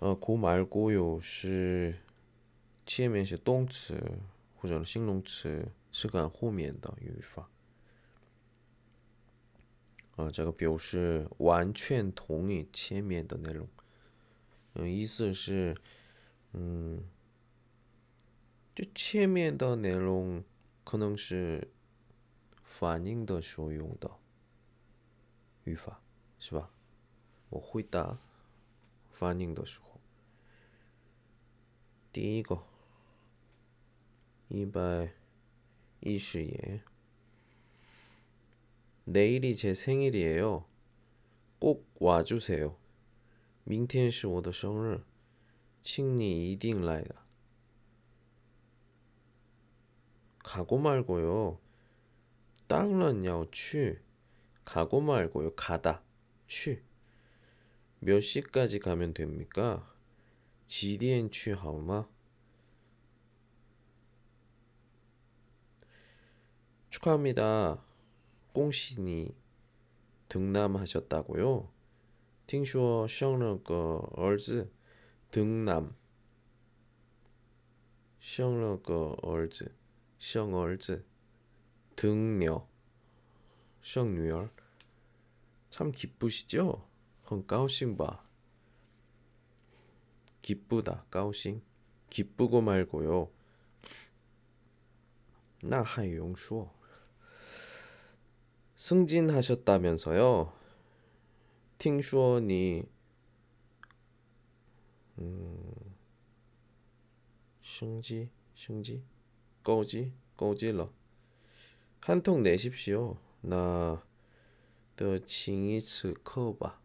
呃，고말고요是前面是动词或者形容词是跟后面的语法。啊，这个表示完全同意前面的内容。嗯，意思是，嗯，就前面的内容可能是反应的时候用的语法，是吧？我回答反应的时候， 第一个一百一十页。 내일이 제 생일이에요. 꼭 와주세요. 明天是我的生日，请你一定来 가고 말고요. 当然要去. 가고 말고요. 가다. 去. 몇 시까지 가면 됩니까? 지디엔 去好吗? 축하합니다. 꽁신이 등남하셨다고요? 听说生了个儿子 등남 生了个儿子 生儿子 등녀 生女儿 참 기쁘시죠? 很高兴吧 기쁘다 高兴 기쁘고 말고요 那还用说 승진하셨다면서요? 听说你 음, 승지, 승지, 꺼지, 꺼질러. 한 통 내십시오. 나, 的请一次课吧.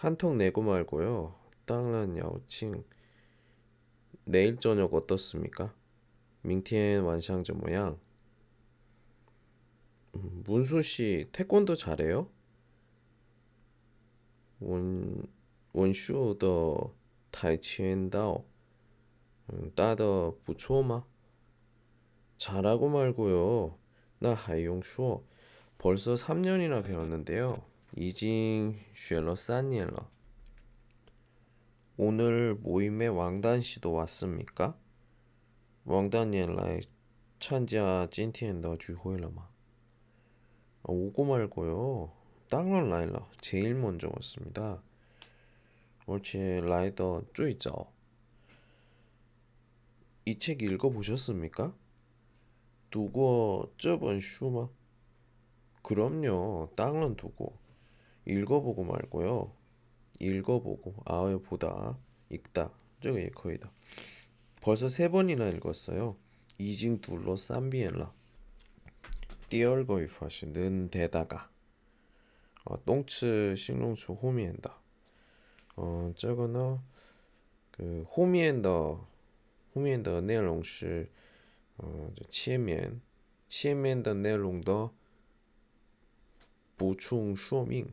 한 통 내고 말고요. 땅란 야오칭. 내일 저녁 어떻습니까? 밍티엔 완샹저 모양. 음, 문수 씨 태권도 잘해요? 원 원슈더 타이치엔다오. 음, 따더 부초마. 잘하고 말고요. 나 하이용슈어 벌써 3년이나 배웠는데요. 이징 쉐러 산니엘러 오늘 모임에 왕단 씨도 왔습니까? 왕단年来 参加 今天的 聚会了吗? 오고 말고요. 땅런 라일러 제일 먼저 왔습니다. 而且来的 最早. 이 책 읽어보셨습니까? 두고 저번 슈마? 그럼요. 땅런 두고 읽어보고 말고요. 읽어보고 아예 보다 읽다 저게 거의다. 벌써 세 번이나 읽었어요. 이징 둘로 쌈비엔라. 띠얼거이 파시는 대다가 어, 똥츠 싱롱추 호미엔다. 어, 저거는 그 호미엔더 호미엔더 내용시 어, 치엔면 치엔면더 내용더 보충 쇼밍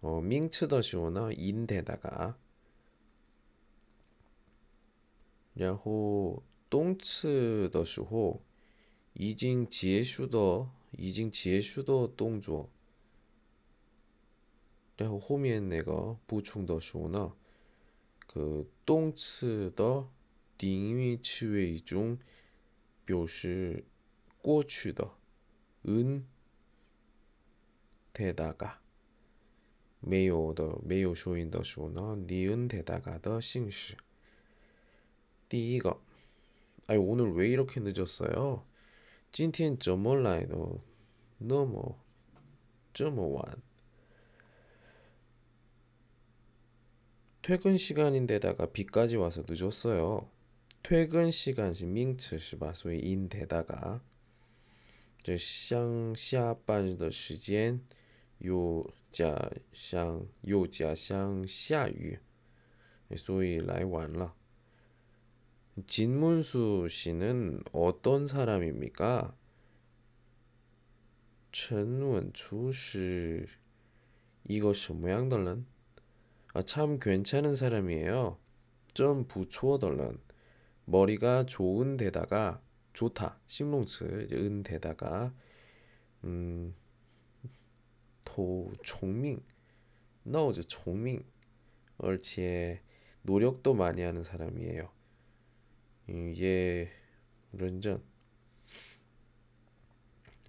어, 名词的时候呢인대다가然后动词的时候，已经结束的已经结束的动作，然后后面那个补充的时候呢，그动词的定语词尾中表示过去的，은대다가 没有的没有收音的时候呢， 니은 대다가 더 싱시. 第一个, 아니 오늘 왜 이렇게 늦었어요? 今天怎么来的那么这么晚? 퇴근 시간인데다가 비까지 와서 늦었어요. 퇴근 시간시 밍츠是吧? 所以인데다가 就像下班的时间 又加像又加像下雨，所以来晚了。 진문수 씨는 어떤 사람입니까?陈文初 씨, 이거 什么样的人? 아, 참 괜찮은 사람이에요. 좀 부추어덜런 머리가 좋은 데다가 좋다. 싱롱츠 이제 은 데다가 음, 도 총밍 너즈 총밍 얼치에 노력도 많이 하는 사람이에요. 예, 런전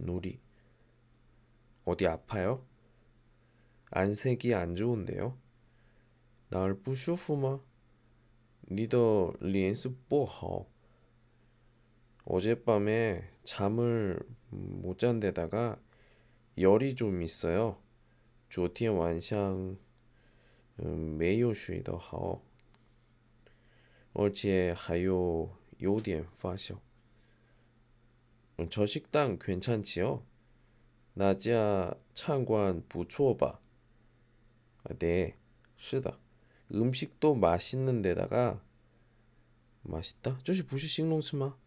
놀이 어디 아파요? 안색이 안 좋은데요? 날 부슈프마? 니더 리엔스 뽀하오 어젯밤에 잠을 못 잔 데다가 열이 좀 있어요. 昨天晚上嗯没有睡得好而且还有有点发烧저 식당 괜찮지요? 나지야 참관 不错吧? 아, 네, 是的. 음식도 맛있는 데다가 맛있다? 这是不是形容词吗?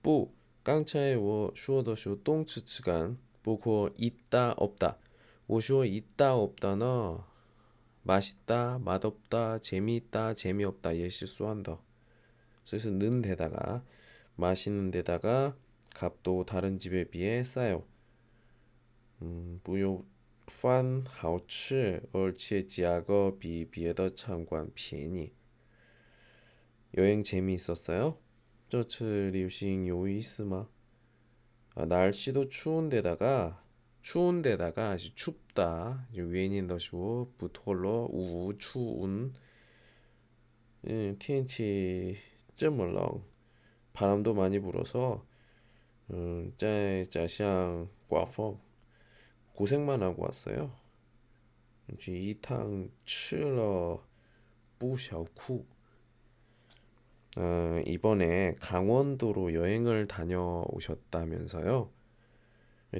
不，刚才我说的是动词词干， 包括있다 없다。我说있다 없다呢，맛있다맛없다재미있다재미없다也是算的。这是는데다가맛있는데다가값도다른집에비해싸 요。 嗯，不有饭好吃，而且价格比别的餐馆便宜。여행재미있었어요 저츠 리우싱 요이스마 아, 날씨도 추운데다가 추운데다가 아주 춥다 위엔인 더쇼 부톨러 우 추운 음, 텐치 쩌멀렁 바람도 많이 불어서 음, 짜짜샹 과펑 고생만 하고 왔어요. 이탕 칠러 뿌샤쿠 어, 이번에 강원도로 여행을 다녀오셨다면서요?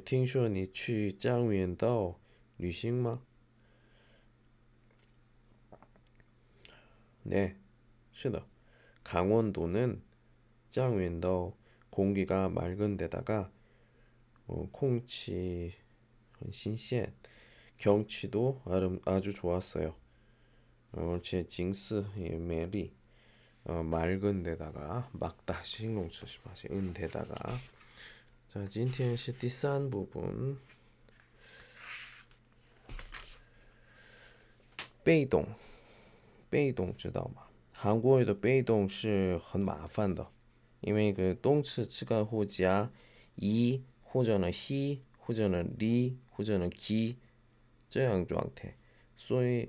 听说你去江原道旅行吗? 네, 是的. 강원도는 장nguyên道 공기가 맑은 데다가 어, 콩치 新鲜 경치도 아주 좋았어요. 어, 제 징스 매리 어, 맑은 데다가 막다 싱롱츠 시바시 은 데다가 자, 今天是第三部分 被动 被动知道吗韩国语的被动是很麻烦的因为个动词词干后加一或者呢 he 或者呢 li 或者呢 这样状态所以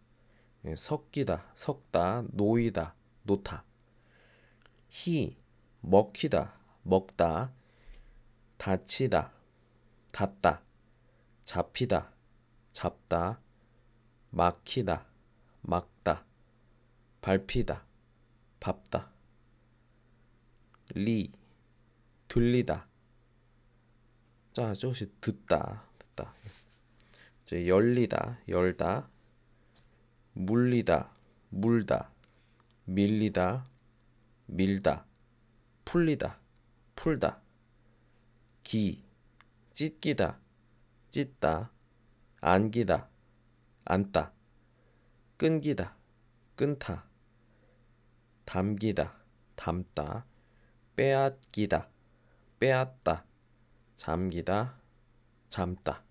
섞이다, 섞다, 놓이다, 놓다. 희, 먹히다, 먹다, 다치다, 닿다, 잡히다, 잡다, 막히다, 막다, 밟히다, 밟다. 리, 들리다. 자, 저것이 듣다, 듣다. 열리다, 열다, 물리다, 물다, 밀리다, 밀다, 풀리다, 풀다, 기, 찢기다, 찢다, 안기다, 안다, 끊기다, 끊다, 담기다, 담다, 빼앗기다, 빼앗다, 잠기다, 잠다.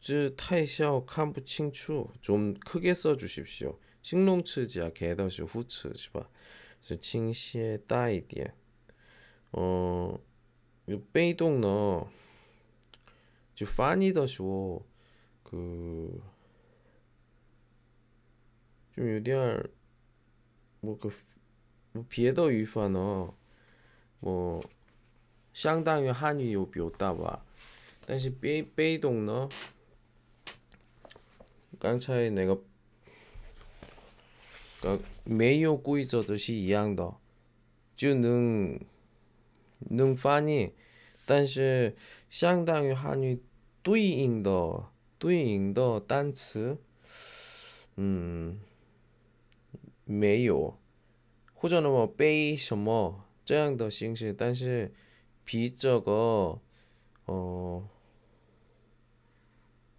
字太小看不清楚，좀 크게 써주십시오. 形容词加给的是副词是吧？是倾斜大一点。 어, 被动呢，就翻译的时候， 그, 좀有点 뭐그 뭐 비에더 유파너 뭐 상당히 한위 요 비었다吧 但是被被动呢 刚才 내가 没有，或者呢么背什么这样的形式，但是比这个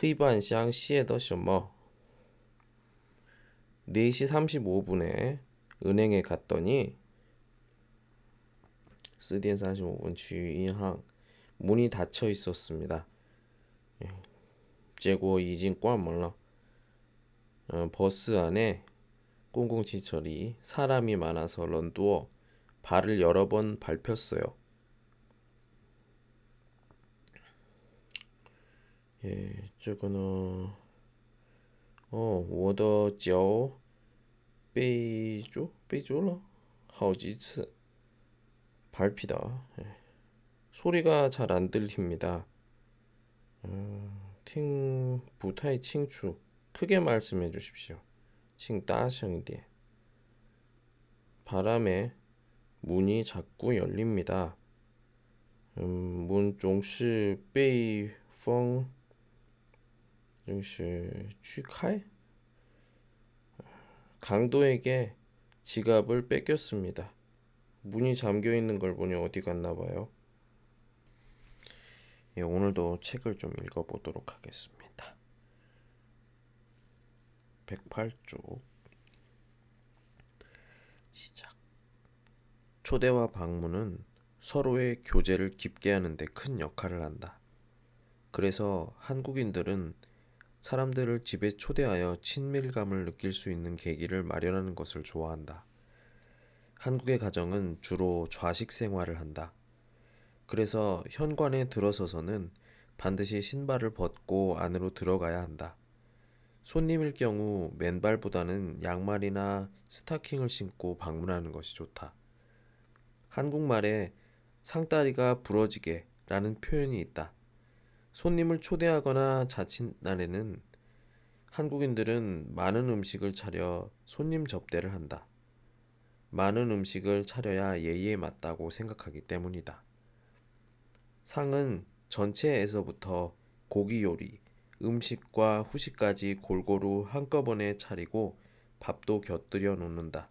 휘반샹 시에더 쇼머 4시 35분에 은행에 갔더니 스디엔 45분 주인항 문이 닫혀 있었습니다. 예. 재고 이진과 몰라 어, 버스 안에 공공지철이 사람이 많아서 런두어 발을 여러 번 밟혔어요. 예, 这个呢哦，我的脚被住被住了好几次。 밟히다. 예. 소리가 잘 안 들립니다. 음, 팅 부타이 칭추 크게 말씀해 주십시오. 칭 따성이디. 바람에 문이 자꾸 열립니다. 음, 문 종시 베이风 就是취칼 강도에게 지갑을 뺏겼습니다. 문이 잠겨 있는 걸 보니 어디 갔나 봐요. 예, 오늘도 책을 좀 읽어 보도록 하겠습니다. 108쪽 시작 초대와 방문은 서로의 교제를 깊게 하는 데 큰 역할을 한다. 그래서 한국인들은 사람들을 집에 초대하여 친밀감을 느낄 수 있는 계기를 마련하는 것을 좋아한다. 한국의 가정은 주로 좌식 생활을 한다. 그래서 현관에 들어서서는 반드시 신발을 벗고 안으로 들어가야 한다. 손님일 경우 맨발보다는 양말이나 스타킹을 신고 방문하는 것이 좋다. 한국말에 상다리가 부러지게 라는 표현이 있다. 손님을 초대하거나 자칫 날에는 한국인들은 많은 음식을 차려 손님 접대를 한다. 많은 음식을 차려야 예의에 맞다고 생각하기 때문이다. 상은 전체에서부터 고기 요리, 음식과 후식까지 골고루 한꺼번에 차리고 밥도 곁들여 놓는다.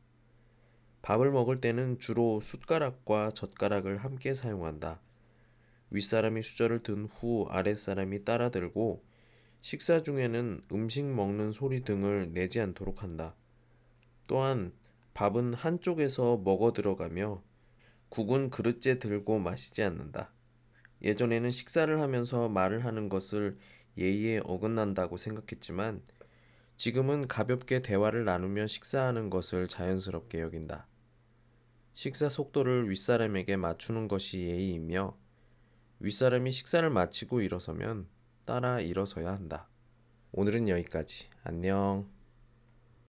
밥을 먹을 때는 주로 숟가락과 젓가락을 함께 사용한다. 윗사람이 수저를 든 후 아랫사람이 따라들고 식사 중에는 음식 먹는 소리 등을 내지 않도록 한다. 또한 밥은 한쪽에서 먹어 들어가며 국은 그릇째 들고 마시지 않는다. 예전에는 식사를 하면서 말을 하는 것을 예의에 어긋난다고 생각했지만 지금은 가볍게 대화를 나누며 식사하는 것을 자연스럽게 여긴다. 식사 속도를 윗사람에게 맞추는 것이 예의이며 윗사람이 식사를 마치고 일어서면 따라 일어서야 한다. 오늘은 여기까지. 안녕.